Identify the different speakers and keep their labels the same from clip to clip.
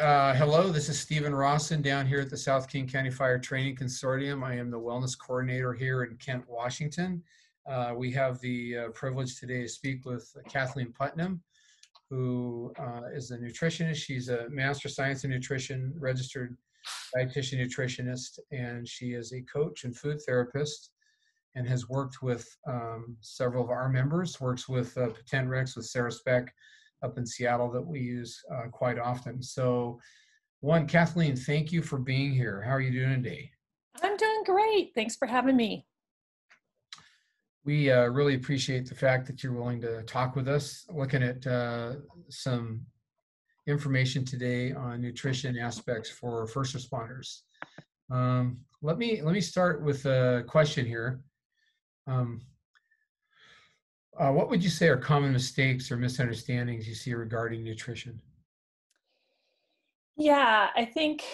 Speaker 1: uh, hello. This is Stephen Rawson down here at the South King County Fire Training Consortium. I am the wellness coordinator here in Kent, Washington. Uh, we have the uh, privilege today to speak with Kathleen Putnam, who uh, is a nutritionist. She's a Master Science in Nutrition registered dietitian nutritionist, and she is a coach and food therapist and has worked with um, several of our members, works with uh, Patent Rex, with Sarah Speck up in Seattle that we use uh, quite often. So, one, Kathleen, thank you for being here. How are you doing today?
Speaker 2: I'm doing great. Thanks for having me.
Speaker 1: We uh, really appreciate the fact that you're willing to talk with us, looking at uh, some information today on nutrition aspects for first responders. Um, let me let me start with a question here. Um, uh, what would you say are common mistakes or misunderstandings you see regarding nutrition?
Speaker 2: Yeah, I think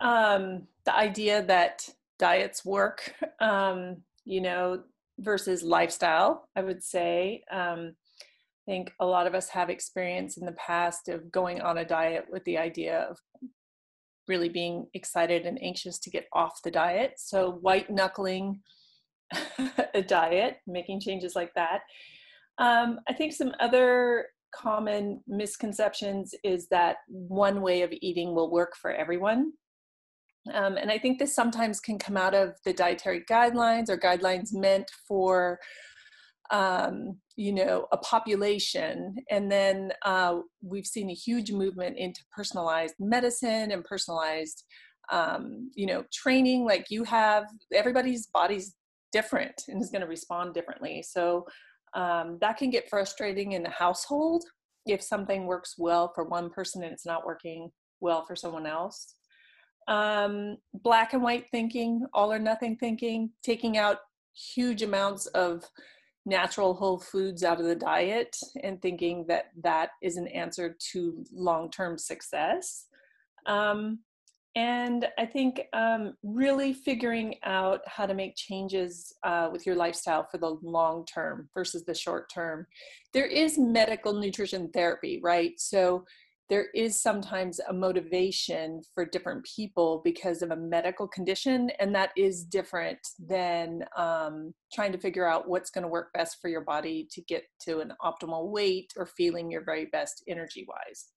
Speaker 2: um, the idea that diets work, um, you know, versus lifestyle, I would say. Um, I think a lot of us have experience in the past of going on a diet with the idea of really being excited and anxious to get off the diet. So, white knuckling a diet, making changes like that. Um, I think some other common misconceptions is that one way of eating will work for everyone. Um, and I think this sometimes can come out of the dietary guidelines or guidelines meant for, um, you know, a population. And then uh, we've seen a huge movement into personalized medicine and personalized, um, you know, training like you have. Everybody's body's different and is going to respond differently. So um, that can get frustrating in the household if something works well for one person and it's not working well for someone else. Um, black and white thinking, all or nothing thinking, taking out huge amounts of natural whole foods out of the diet and thinking that that is an answer to long term success. Um, and I think um, really figuring out how to make changes uh, with your lifestyle for the long term versus the short term. There is medical nutrition therapy, right? So there is sometimes a motivation for different people because of a medical condition, and that is different than um, trying to figure out what's going to work best for your body to get to an optimal weight or feeling your very best energy wise.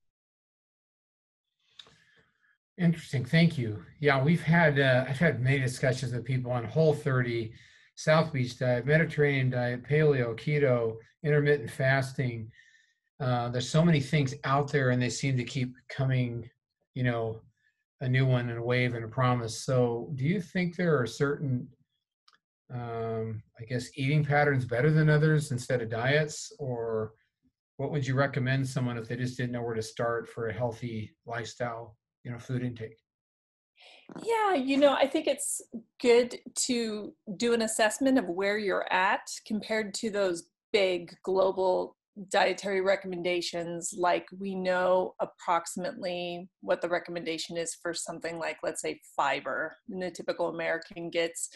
Speaker 1: Interesting. Thank you. Yeah, we've had uh, I've had many discussions with people on Whole 30, South Beach diet, Mediterranean diet, paleo, keto, intermittent fasting. Uh, there's so many things out there, and they seem to keep coming. You know, a new one and a wave and a promise. So, do you think there are certain, um, I guess, eating patterns better than others instead of diets, or what would you recommend someone if they just didn't know where to start for a healthy lifestyle? You know food intake?
Speaker 2: Yeah you know i think it's good to do an assessment of where you're at compared to those big global dietary recommendations like we know approximately what the recommendation is for something like let's say fiber. And the typical american gets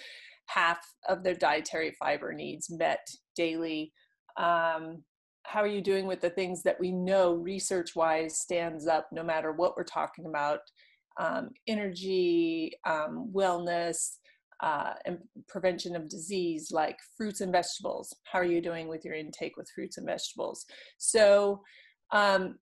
Speaker 2: half of their dietary fiber needs met daily um, how are you doing with the things that we know research wise stands up no matter what we're talking about? Um, energy um, wellness uh, and prevention of disease like fruits and vegetables. How are you doing with your intake with fruits and vegetables? So um,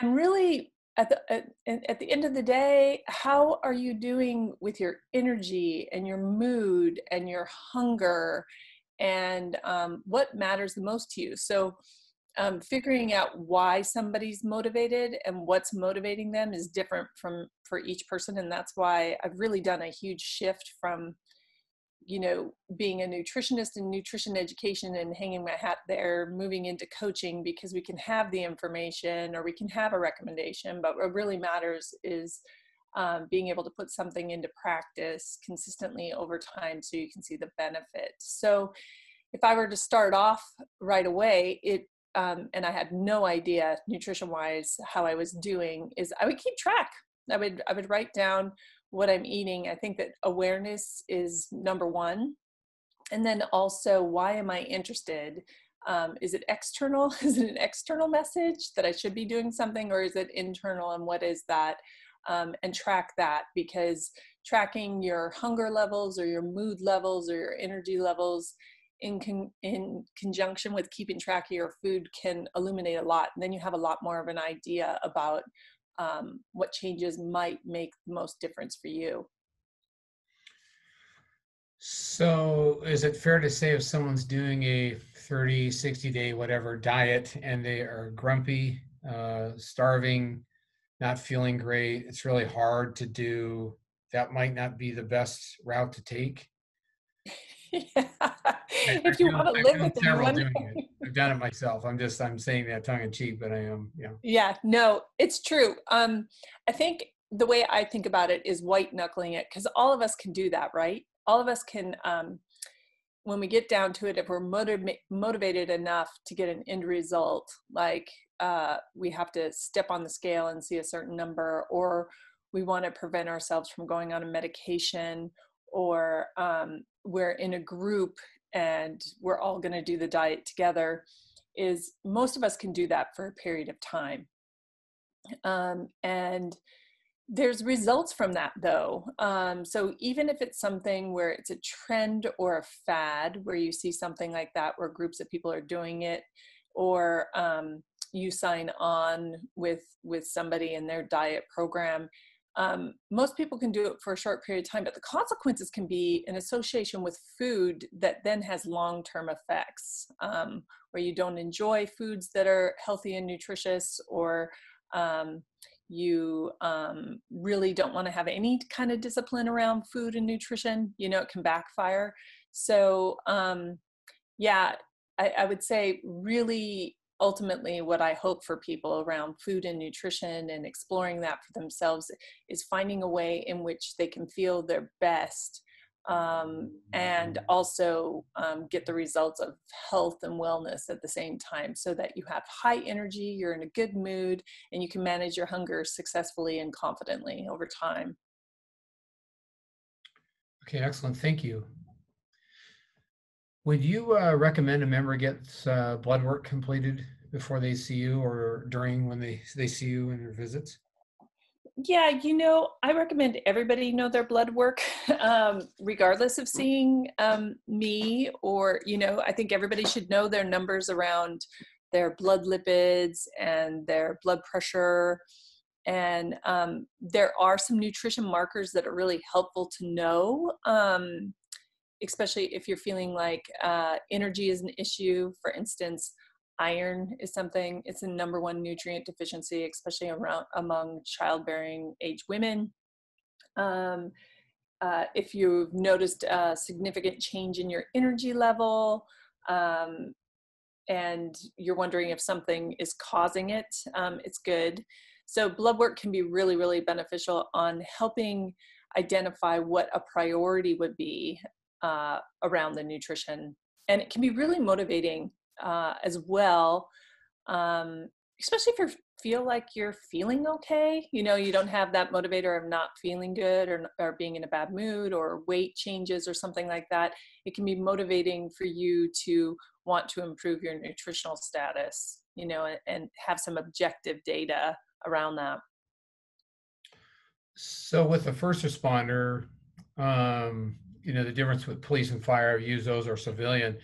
Speaker 2: and really at the at, the end of the day how are you doing with your energy and your mood and your hunger? And um, what matters the most to you? So um, figuring out why somebody's motivated and what's motivating them is different from for each person and that's why i've really done a huge shift from you know being a nutritionist in nutrition education and hanging my hat there moving into coaching because we can have the information or we can have a recommendation but what really matters is um, being able to put something into practice consistently over time so you can see the benefit so if i were to start off right away it um, and I had no idea nutrition wise how I was doing is I would keep track. I would I would write down what I'm eating. I think that awareness is number one, and then also why am I interested? Um, is it external? Is it an external message that I should be doing something, or is it internal? And what is that? um, and track that because tracking your hunger levels or your mood levels or your energy levels in con- in conjunction with keeping track of your food can illuminate a lot and then you have a lot more of an idea about um, what changes might make the most difference for you
Speaker 1: so is it fair to say if someone's doing a 30 60 day whatever diet and they are grumpy uh, starving not feeling great it's really hard to do that might not be the best route to take
Speaker 2: yeah. If you want to live with
Speaker 1: them, doing it. I've done it myself. I'm just I'm saying that tongue in cheek, but I am yeah.
Speaker 2: Yeah, no, it's true. Um, I think the way I think about it is white knuckling it because all of us can do that, right? All of us can. Um, when we get down to it, if we're motiv- motivated enough to get an end result, like uh, we have to step on the scale and see a certain number, or we want to prevent ourselves from going on a medication, or um, we're in a group and we're all going to do the diet together is most of us can do that for a period of time. Um, and there's results from that though. Um, so even if it's something where it's a trend or a fad where you see something like that where groups of people are doing it or um, you sign on with with somebody in their diet program um, most people can do it for a short period of time, but the consequences can be an association with food that then has long term effects, um, where you don't enjoy foods that are healthy and nutritious, or um, you um, really don't want to have any kind of discipline around food and nutrition. You know, it can backfire. So, um, yeah, I, I would say really ultimately what i hope for people around food and nutrition and exploring that for themselves is finding a way in which they can feel their best um, and also um, get the results of health and wellness at the same time so that you have high energy you're in a good mood and you can manage your hunger successfully and confidently over time.
Speaker 1: Okay excellent. Thank you would you uh, recommend a member gets uh, blood work completed before they see you or during when they, they see you in your visits?
Speaker 2: Yeah, you know, I recommend everybody know their blood work, um, regardless of seeing um, me or, you know, I think everybody should know their numbers around their blood lipids and their blood pressure. And um, there are some nutrition markers that are really helpful to know. Especially if you're feeling like uh, energy is an issue. For instance, iron is something, it's a number one nutrient deficiency, especially around among childbearing age women. Um, uh, if you've noticed a significant change in your energy level, um, and you're wondering if something is causing it, um, it's good. So blood work can be really, really beneficial on helping identify what a priority would be uh, around the nutrition. And it can be really motivating uh, as well, um, especially if you feel like you're feeling okay. You know, you don't have that motivator of not feeling good or, or being in a bad mood or weight changes or something like that. It can be motivating for you to want to improve your nutritional status, you know, and, have some objective data around that.
Speaker 1: So, with a first responder, um, you know, the difference with police and fire, I've those or civilian.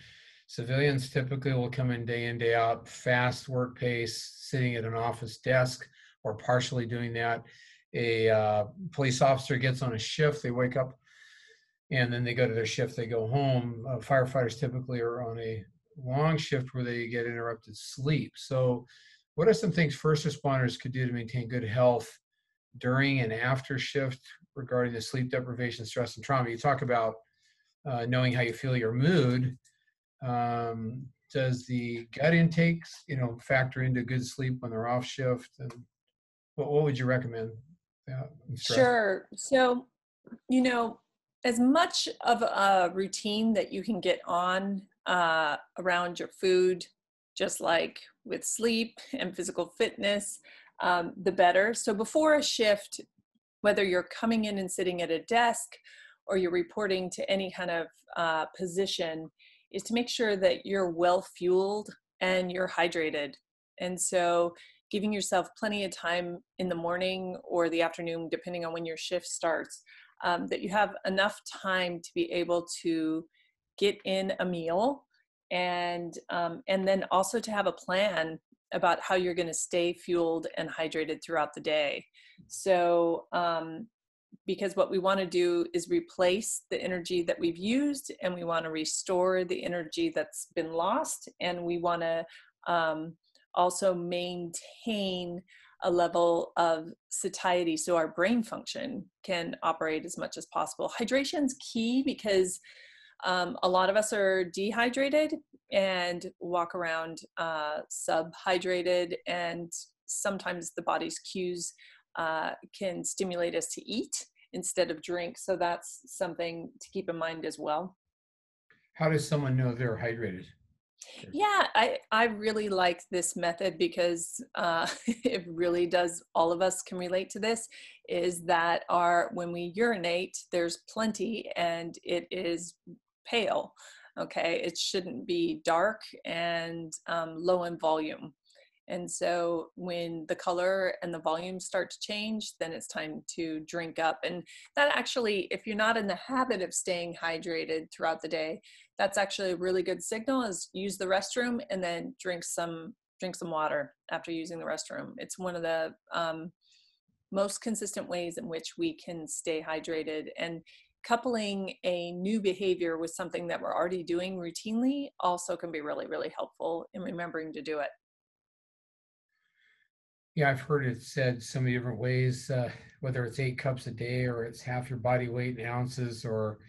Speaker 1: Civilians typically will come in day in, day out, fast work pace, sitting at an office desk or partially doing that. A uh, police officer gets on a shift, they wake up and then they go to their shift, they go home. Uh, firefighters typically are on a long shift where they get interrupted sleep. So, what are some things first responders could do to maintain good health during and after shift regarding the sleep deprivation, stress, and trauma? You talk about uh, knowing how you feel your mood um, does the gut intakes, you know, factor into good sleep when they're off shift? And what, what would you recommend?
Speaker 2: sure. So, you know, as much of a routine that you can get on uh, around your food, just like with sleep and physical fitness, um, the better. So before a shift, whether you're coming in and sitting at a desk or you're reporting to any kind of uh, position, is to make sure that you're well fueled and you're hydrated. And so giving yourself plenty of time in the morning or the afternoon, depending on when your shift starts, um, that you have enough time to be able to get in a meal and um, and then also to have a plan about how you're going to stay fueled and hydrated throughout the day. So um, because what we want to do is replace the energy that we've used and we want to restore the energy that's been lost and we want to um, also maintain a level of satiety so our brain function can operate as much as possible. Hydration is key because um, a lot of us are dehydrated and walk around uh, subhydrated and sometimes the body's cues uh, can stimulate us to eat instead of drink. So that's something to keep in mind as well.
Speaker 1: How does someone know they're hydrated?
Speaker 2: Yeah, I, I really like this method because uh, it really does, all of us can relate to this, is that our, when we urinate, there's plenty and it is pale. Okay, it shouldn't be dark and um, low in volume. And so when the color and the volume start to change, then it's time to drink up. And that actually, if you're not in the habit of staying hydrated throughout the day, that's actually a really good signal is use the restroom and then drink some drink some water after using the restroom. It's one of the um, most consistent ways in which we can stay hydrated. And coupling a new behavior with something that we're already doing routinely also can be really, really helpful in remembering to do it.
Speaker 1: Yeah, I've heard it said so many different ways, uh, whether it's eight cups a day or it's half your body weight in ounces or,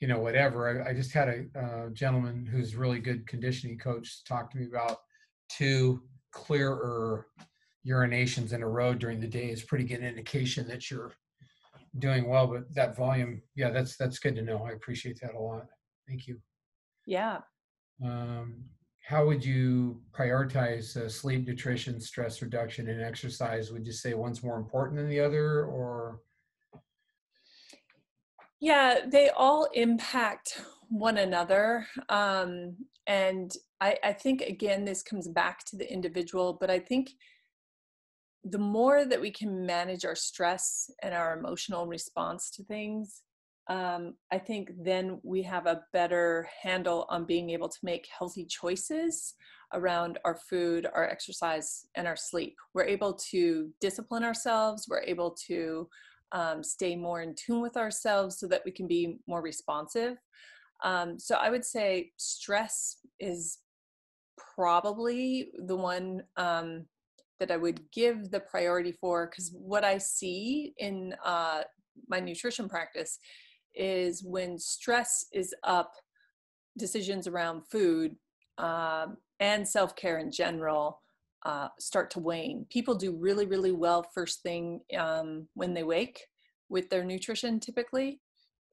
Speaker 1: you know, whatever. I, I just had a uh, gentleman who's really good conditioning coach talk to me about two clearer urinations in a row during the day is pretty good indication that you're doing well. But that volume, yeah, that's that's good to know. I appreciate that a lot. Thank you.
Speaker 2: Yeah.
Speaker 1: Um, how would you prioritize uh, sleep, nutrition, stress reduction, and exercise? Would you say one's more important than the other, or?
Speaker 2: Yeah, they all impact one another. Um, and I, I think, again, this comes back to the individual, but I think the more that we can manage our stress and our emotional response to things, um, I think then we have a better handle on being able to make healthy choices around our food, our exercise, and our sleep. We're able to discipline ourselves, we're able to um, stay more in tune with ourselves so that we can be more responsive. Um, so I would say stress is probably the one um, that I would give the priority for because what I see in uh, my nutrition practice is when stress is up, decisions around food um, and self care in general uh, start to wane. People do really, really well first thing um, when they wake with their nutrition, typically,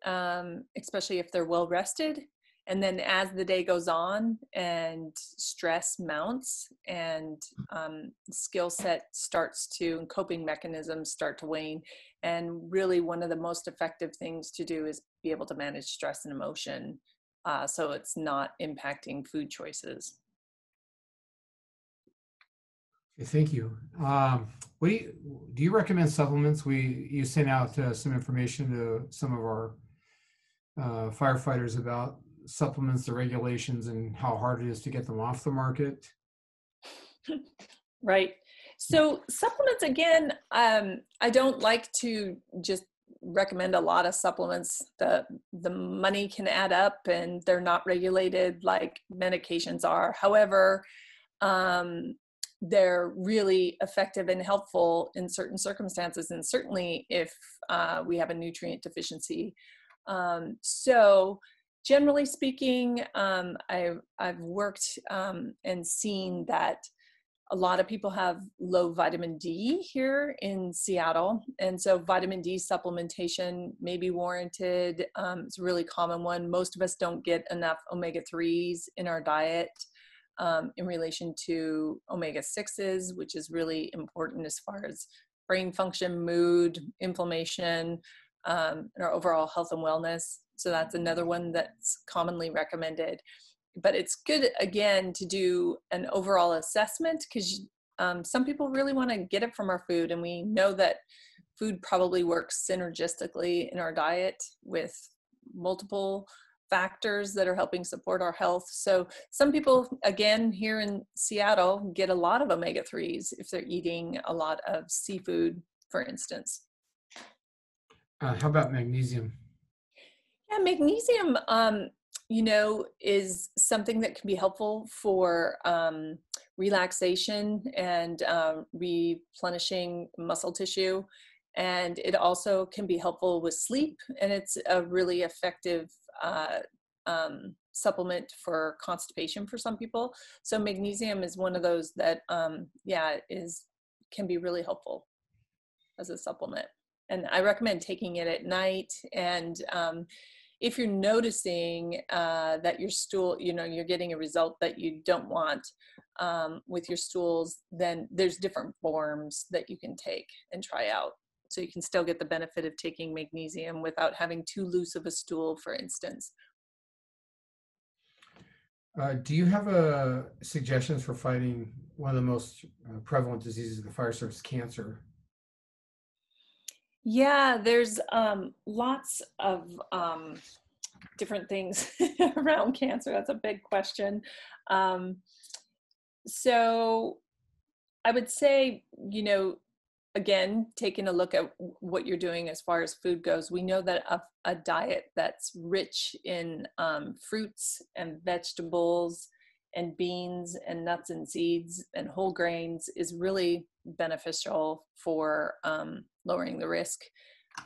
Speaker 2: um, especially if they're well rested. And then as the day goes on and stress mounts and um, skill set starts to, and coping mechanisms start to wane, and really, one of the most effective things to do is be able to manage stress and emotion uh, so it's not impacting food choices.
Speaker 1: Thank you. Um, what do you do? You recommend supplements? We you sent out uh, some information to some of our uh, firefighters about supplements, the regulations, and how hard it is to get them off the market.
Speaker 2: right. So supplements again, um, I don't like to just recommend a lot of supplements. The the money can add up and they're not regulated like medications are. However, um, they're really effective and helpful in certain circumstances, and certainly if uh, we have a nutrient deficiency. Um, so generally speaking, um, I've, I've worked um, and seen that a lot of people have low vitamin D here in Seattle. And so vitamin D supplementation may be warranted. Um, it's a really common one. Most of us don't get enough omega 3s in our diet um, in relation to omega 6s, which is really important as far as brain function, mood, inflammation, um, and our overall health and wellness. So that's another one that's commonly recommended but it's good again to do an overall assessment because um, some people really want to get it from our food, and we know that food probably works synergistically in our diet with multiple factors that are helping support our health. So some people, again, here in Seattle, get a lot of omega-3s if they're eating a lot of seafood, for instance.
Speaker 1: Uh, how about magnesium?
Speaker 2: Yeah, magnesium, um, you know, is something that can be helpful for um, relaxation and um, replenishing muscle tissue. And it also can be helpful with sleep, and it's a really effective uh, um, supplement for constipation for some people. So magnesium is one of those that, um, yeah, is can be really helpful as a supplement. And I recommend taking it at night. And um, if you're noticing uh, that your stool, you know, you're getting a result that you don't want um, with your stools, then there's different forms that you can take and try out. So you can still get the benefit of taking magnesium without having too loose of a stool, for instance.
Speaker 1: Uh, do you have uh, suggestions for fighting one of the most uh, prevalent diseases of the fire service, cancer?
Speaker 2: Yeah, there's um, lots of um, different things around cancer. That's a big question. Um, so I would say, you know, again, taking a look at what you're doing as far as food goes, we know that a, a diet that's rich in um, fruits and vegetables and beans and nuts and seeds and whole grains is really beneficial for um, lowering the risk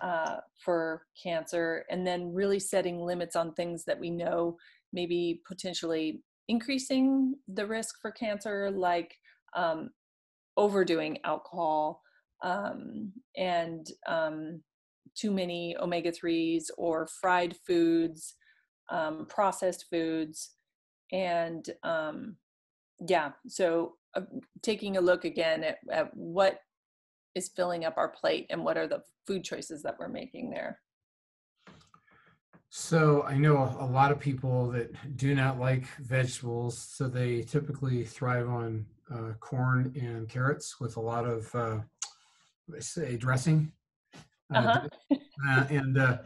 Speaker 2: uh, for cancer. And then really setting limits on things that we know maybe potentially increasing the risk for cancer, like um, overdoing alcohol um, and um, too many omega 3s or fried foods, um, processed foods. And um, yeah, so uh, taking a look again at, at what is filling up our plate and what are the food choices that we're making there.
Speaker 1: So I know a lot of people that do not like vegetables, so they typically thrive on uh, corn and carrots with a lot of uh, say dressing. Uh, uh-huh. uh, and uh,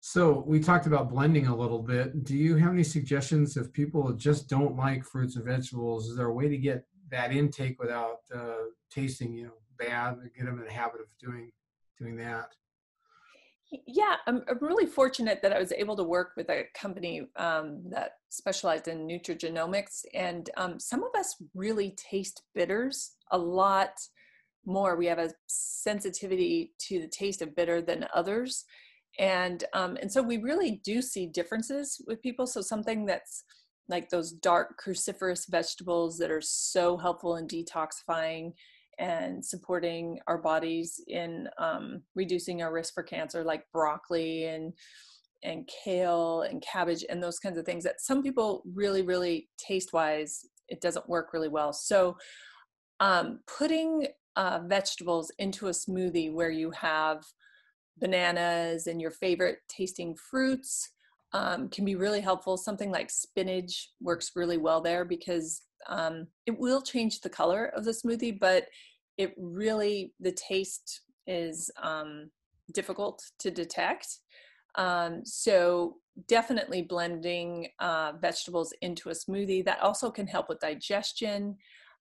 Speaker 1: so we talked about blending a little bit. Do you have any suggestions if people just don't like fruits and vegetables? Is there a way to get that intake without uh, tasting, you know, bad? And get them in the habit of doing doing that.
Speaker 2: Yeah, I'm, really fortunate that I was able to work with a company um, that specialized in nutrigenomics, and um, some of us really taste bitters a lot more. We have a sensitivity to the taste of bitter than others. And, um, and so we really do see differences with people. So something that's like those dark cruciferous vegetables that are so helpful in detoxifying and supporting our bodies in um, reducing our risk for cancer, like broccoli and and kale and cabbage and those kinds of things that some people really, really taste wise, it doesn't work really well. So um, putting uh, vegetables into a smoothie where you have bananas and your favorite tasting fruits um, can be really helpful. Something like spinach works really well there because um, it will change the color of the smoothie, but it really, the taste is um, difficult to detect. Um, so definitely blending uh, vegetables into a smoothie that also can help with digestion.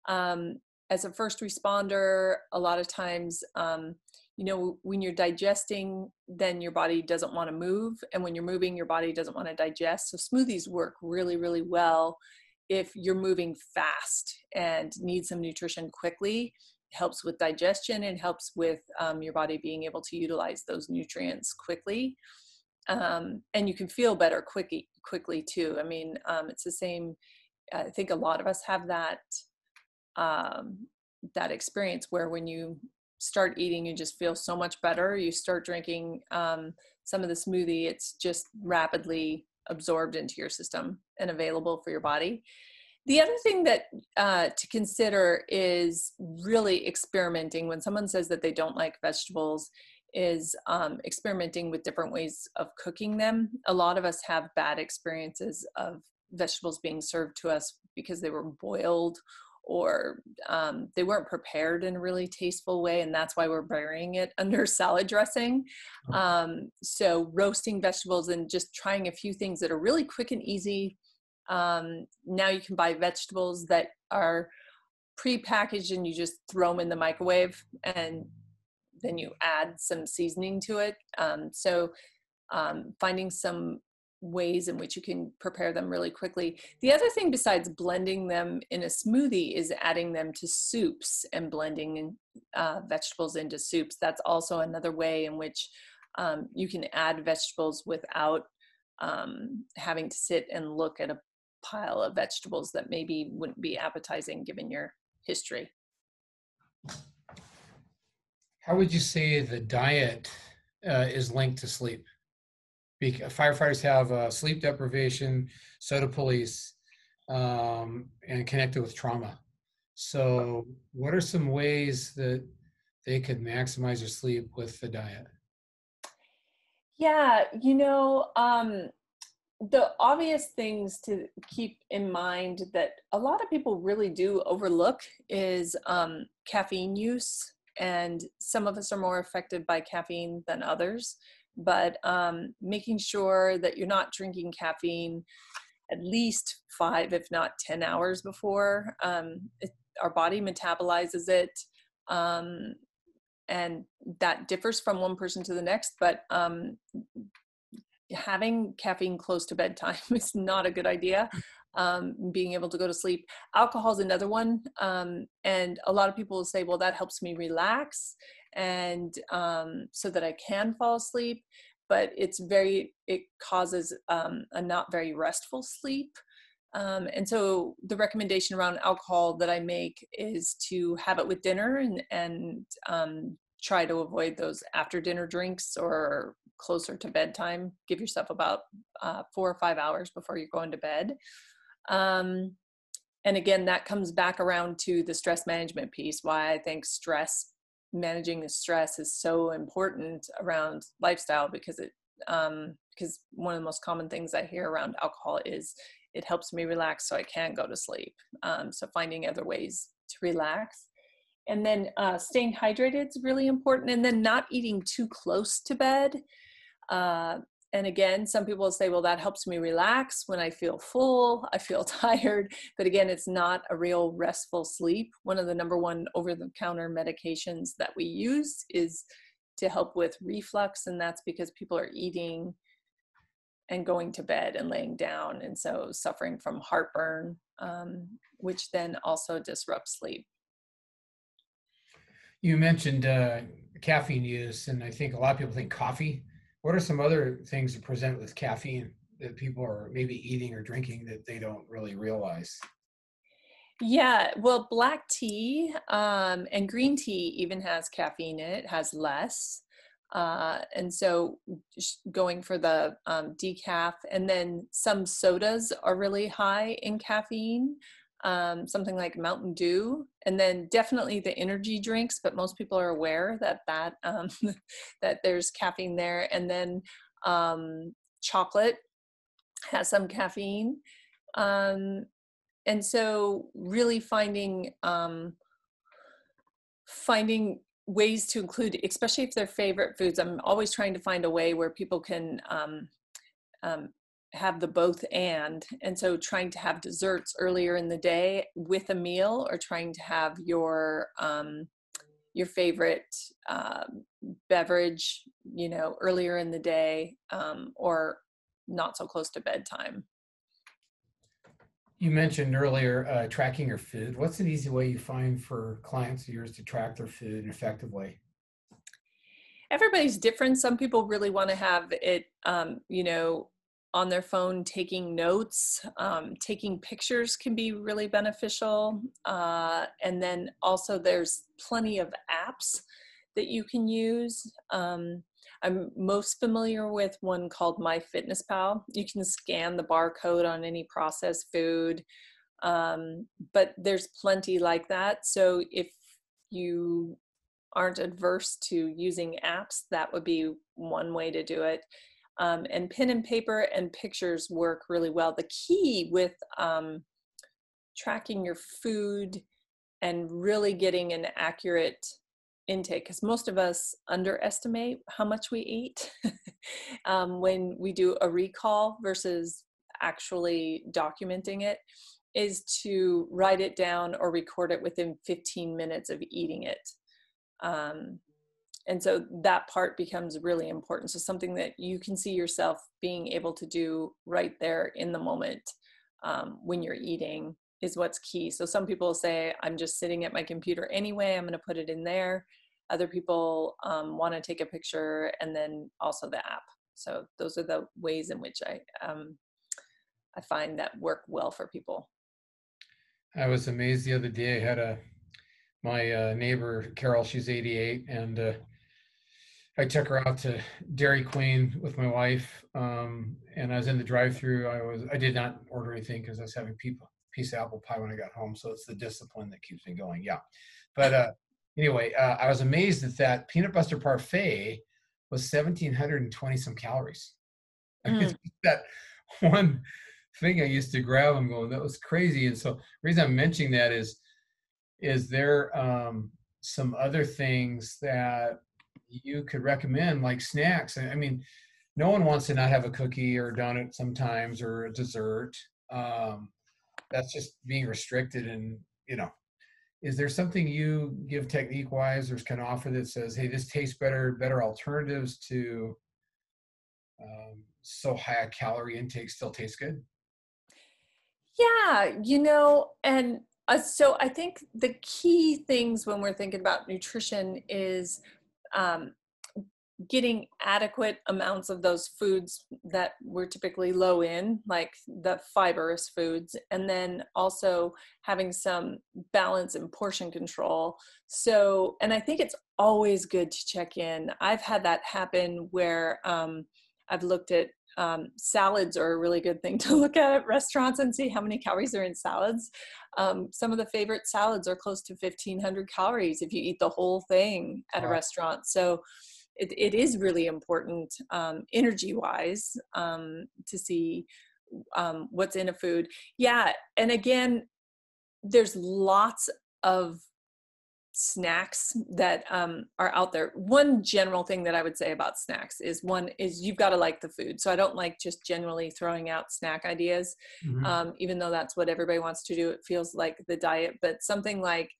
Speaker 2: Um, as a first responder, a lot of times, um, you know, when you're digesting, then your body doesn't want to move. And when you're moving, your body doesn't want to digest. So smoothies work really, really well if you're moving fast and need some nutrition quickly. Helps with digestion and helps with um, your body being able to utilize those nutrients quickly. Um, and you can feel better quickly, quickly too. I mean, um, it's the same. I think a lot of us have that um, that experience where when you start eating, you just feel so much better. You start drinking um, some of the smoothie, it's just rapidly absorbed into your system and available for your body. The other thing that uh, to consider is really experimenting. When someone says that they don't like vegetables, is um, experimenting with different ways of cooking them. A lot of us have bad experiences of vegetables being served to us because they were boiled or um, they weren't prepared in a really tasteful way, and that's why we're burying it under salad dressing. Um, so, roasting vegetables and just trying a few things that are really quick and easy. Um, now you can buy vegetables that are pre-packaged and you just throw them in the microwave and then you add some seasoning to it. Um, so, um, finding some ways in which you can prepare them really quickly. The other thing besides blending them in a smoothie is adding them to soups and blending uh, vegetables into soups. That's also another way in which um, you can add vegetables without um, having to sit and look at a pile of vegetables that maybe wouldn't be appetizing given your history.
Speaker 1: How would you say the diet uh, is linked to sleep? Firefighters have uh, sleep deprivation, so do police, um, and connected with trauma. So, what are some ways that they could maximize their sleep with the diet?
Speaker 2: Yeah, you know, um, the obvious things to keep in mind that a lot of people really do overlook is um, caffeine use. And some of us are more affected by caffeine than others but um, making sure that you're not drinking caffeine at least five, if not 10 hours before. Um, it, our body metabolizes it. Um, and that differs from one person to the next, but um, having caffeine close to bedtime is not a good idea. Um, being able to go to sleep. Alcohol is another one. Um, and a lot of people will say, well, that helps me relax and um, so that I can fall asleep. But it's very, it causes um, a not very restful sleep. Um, and so the recommendation around alcohol that I make is to have it with dinner and, and um, try to avoid those after dinner drinks or closer to bedtime. Give yourself about uh, four or five hours before you're going to bed. Um, and again, that comes back around to the stress management piece, why I think stress managing the stress is so important around lifestyle because it um, because one of the most common things I hear around alcohol is it helps me relax so I can go to sleep. Um, so finding other ways to relax. And then uh, staying hydrated is really important. And then not eating too close to bed. Uh, and again some people say well that helps me relax when i feel full i feel tired. But again it's not a real restful sleep. One of the number one over the counter medications that we use is to help with reflux and that's because people are eating and going to bed and laying down and so suffering from heartburn um, which then also disrupts sleep.
Speaker 1: You mentioned uh, caffeine use and i think a lot of people think coffee what are some other things that present with caffeine that people are maybe eating or drinking that they don't really realize?
Speaker 2: Yeah, well, black tea um, and green tea even has caffeine in it, has less. Uh, and so going for the um, decaf, and then some sodas are really high in caffeine um, something like Mountain Dew, and then definitely the energy drinks. But most people are aware that that um, that there's caffeine there, and then um, chocolate has some caffeine, um, and so really finding um, finding ways to include, especially if they're favorite foods. I'm always trying to find a way where people can um, have the both and and so trying to have desserts earlier in the day with a meal or trying to have your um, your favorite uh, beverage you know earlier in the day um, or not so close to bedtime.
Speaker 1: You mentioned earlier uh, tracking your food. What's an easy way you find for clients of yours to track their food in an effective way
Speaker 2: everybody's different. Some people really want to have it um, you know on their phone taking notes. Um, taking pictures can be really beneficial. Uh, and then also, there's plenty of apps that you can use. Um, I'm most familiar with one called MyFitnessPal. You can scan the barcode on any processed food, um, but there's plenty like that. So if you aren't adverse to using apps, that would be one way to do it. Um, and pen and paper and pictures work really well. The key with um, tracking your food and really getting an accurate intake because most of us underestimate how much we eat um, when we do a recall versus actually documenting it is to write it down or record it within 15 minutes of eating it um, and so that part becomes really important. So something that you can see yourself being able to do right there in the moment um, when you're eating is what's key. So some people say i'm just sitting at my computer anyway i'm going to put it in there. Other people um, want to take a picture and then also the app. So those are the ways in which i um, i find that work well for people.
Speaker 1: I was amazed the other day i had a my uh, neighbor carol she's 88 and uh, I took her out to Dairy Queen with my wife, um, and I was in the drive-through. I was I did not order anything because I was having people piece of apple pie when I got home. So it's the discipline that keeps me going. Yeah, but uh, anyway, uh, I was amazed that that peanut butter parfait was seventeen hundred and twenty some calories. Mm. that one thing I used to grab. I'm going that was crazy. And so the reason I'm mentioning that is is there um, some other things that you could recommend like snacks. I mean, no one wants to not have a cookie or donut sometimes or a dessert. Um, that's just being restricted and you know is there something you give technique wise or can offer that says hey this tastes better better alternatives to um, so high a calorie intake still tastes good
Speaker 2: yeah you know and uh, so i think the key things when we're thinking about nutrition is um, getting adequate amounts of those foods that we're typically low in, like the fibrous foods, and then also having some balance and portion control. So, and I think it's always good to check in. I've had that happen where um, I've looked at um, salads are a really good thing to look at at restaurants and see how many calories are in salads. Um, some of the favorite salads are close to 1500 calories if you eat the whole thing at wow. a restaurant. So it, it is really important um, energy wise um, to see um, what's in a food. Yeah. And again, there's lots of snacks that um, are out there. One general thing that I would say about snacks is one is you've got to like the food. So I don't like just generally throwing out snack ideas, mm-hmm. um, even though that's what everybody wants to do. It feels like the diet, but something like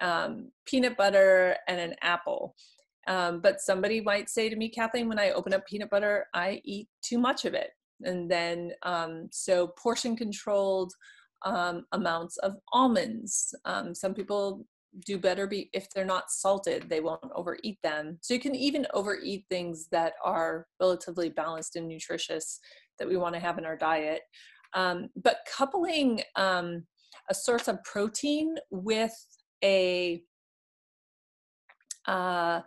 Speaker 2: um, peanut butter and an apple. Um, but somebody might say to me, Kathleen, when I open up peanut butter, I eat too much of it. And then, um, so portion controlled um, amounts of almonds. Um, some people do better be if they're not salted they won't overeat them so you can even overeat things that are relatively balanced and nutritious that we want to have in our diet um, but coupling um, a source of protein with a uh,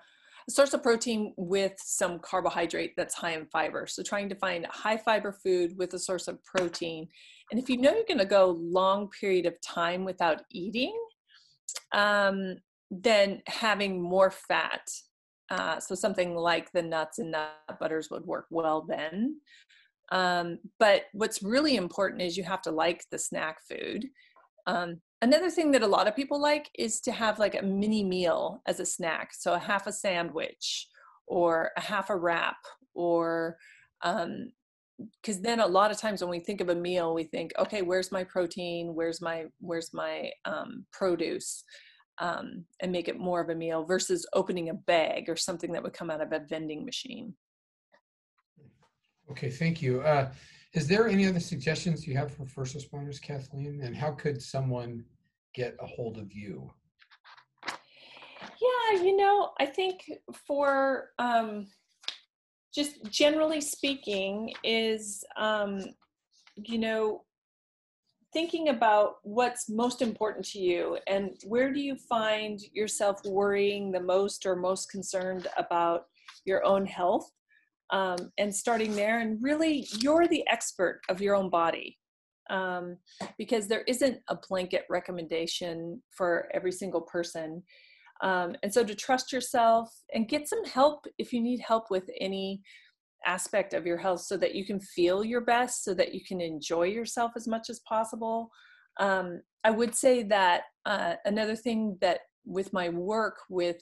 Speaker 2: a source of protein with some carbohydrate that's high in fiber. So trying to find high fiber food with a source of protein. And if you know you're going to go long period of time without eating, um, then having more fat. Uh, so something like the nuts and nut butters would work well then. Um, but what's really important is you have to like the snack food. Um, another thing that a lot of people like is to have like a mini meal as a snack. So a half a sandwich or a half a wrap or um, because then a lot of times when we think of a meal we think okay where's my protein? Where's my where's my um, produce um, and make it more of a meal versus opening a bag or something that would come out of a vending machine.
Speaker 1: Okay thank you. Uh, is there any other suggestions you have for first responders kathleen? And how could someone get a hold of you?
Speaker 2: Yeah you know i think for um, just generally speaking is um, you know thinking about what's most important to you and where do you find yourself worrying the most or most concerned about your own health? Um, and starting there and really you're the expert of your own body um, because there isn't a blanket recommendation for every single person um, and so to trust yourself and get some help if you need help with any aspect of your health so that you can feel your best, so that you can enjoy yourself as much as possible. Um, I would say that uh, another thing that with my work with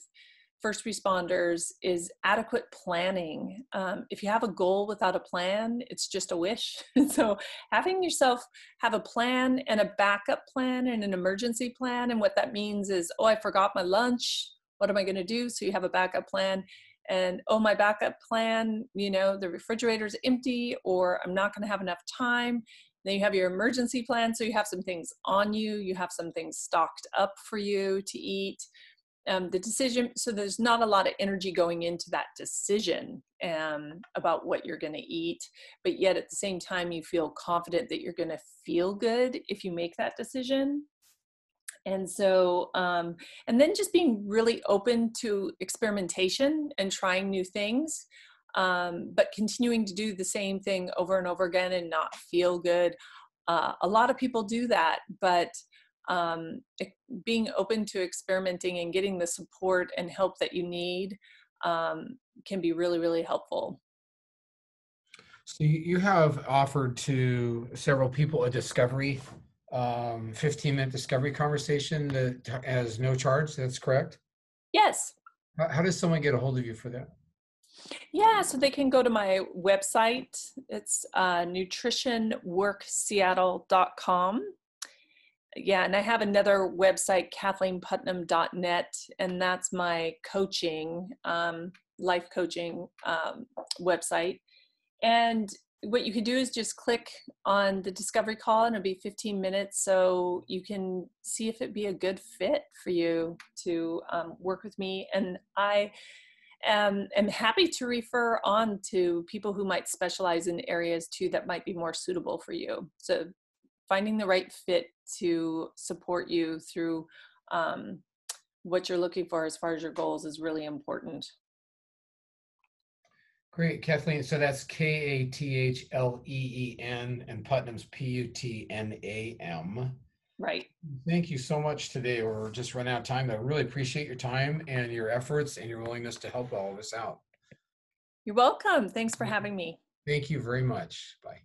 Speaker 2: first responders is adequate planning. Um, if you have a goal without a plan, it's just a wish. so having yourself have a plan and a backup plan and an emergency plan, and what that means is, oh, I forgot my lunch. What am I going to do? So you have a backup plan. And oh, my backup plan, you know, the refrigerator's empty, or I'm not going to have enough time. Then you have your emergency plan. So you have some things on you, you have some things stocked up for you to eat um, the decision so there's not a lot of energy going into that decision um, about what you're going to eat but yet at the same time you feel confident that you're going to feel good if you make that decision. And so um, and then just being really open to experimentation and trying new things um, but continuing to do the same thing over and over again and not feel good. Uh, a lot of people do that but um, being open to experimenting and getting the support and help that you need um, can be really, really helpful.
Speaker 1: So you have offered to several people a discovery, um, 15 minute discovery conversation that has no charge. That's correct?
Speaker 2: Yes.
Speaker 1: How, does someone get a hold of you for that?
Speaker 2: Yeah, so they can go to my website. It's uh, nutritionworkseattle.com yeah, and I have another website, kathleenputnam.net, and that's my coaching, um, life coaching um, website. And what you can do is just click on the discovery call, and it'll be 15 minutes, so you can see if it be a good fit for you to um, work with me. And I am, am happy to refer on to people who might specialize in areas too that might be more suitable for you. So finding the right fit to support you through um, what you're looking for as far as your goals is really important.
Speaker 1: Great, Kathleen. So that's K A T H L E E N and Putnam's P U T N A M.
Speaker 2: Right.
Speaker 1: Thank you so much today. We're just running out of time. I really appreciate your time and your efforts and your willingness to help all of us out.
Speaker 2: You're welcome. Thanks for having me.
Speaker 1: Thank you very much. Bye.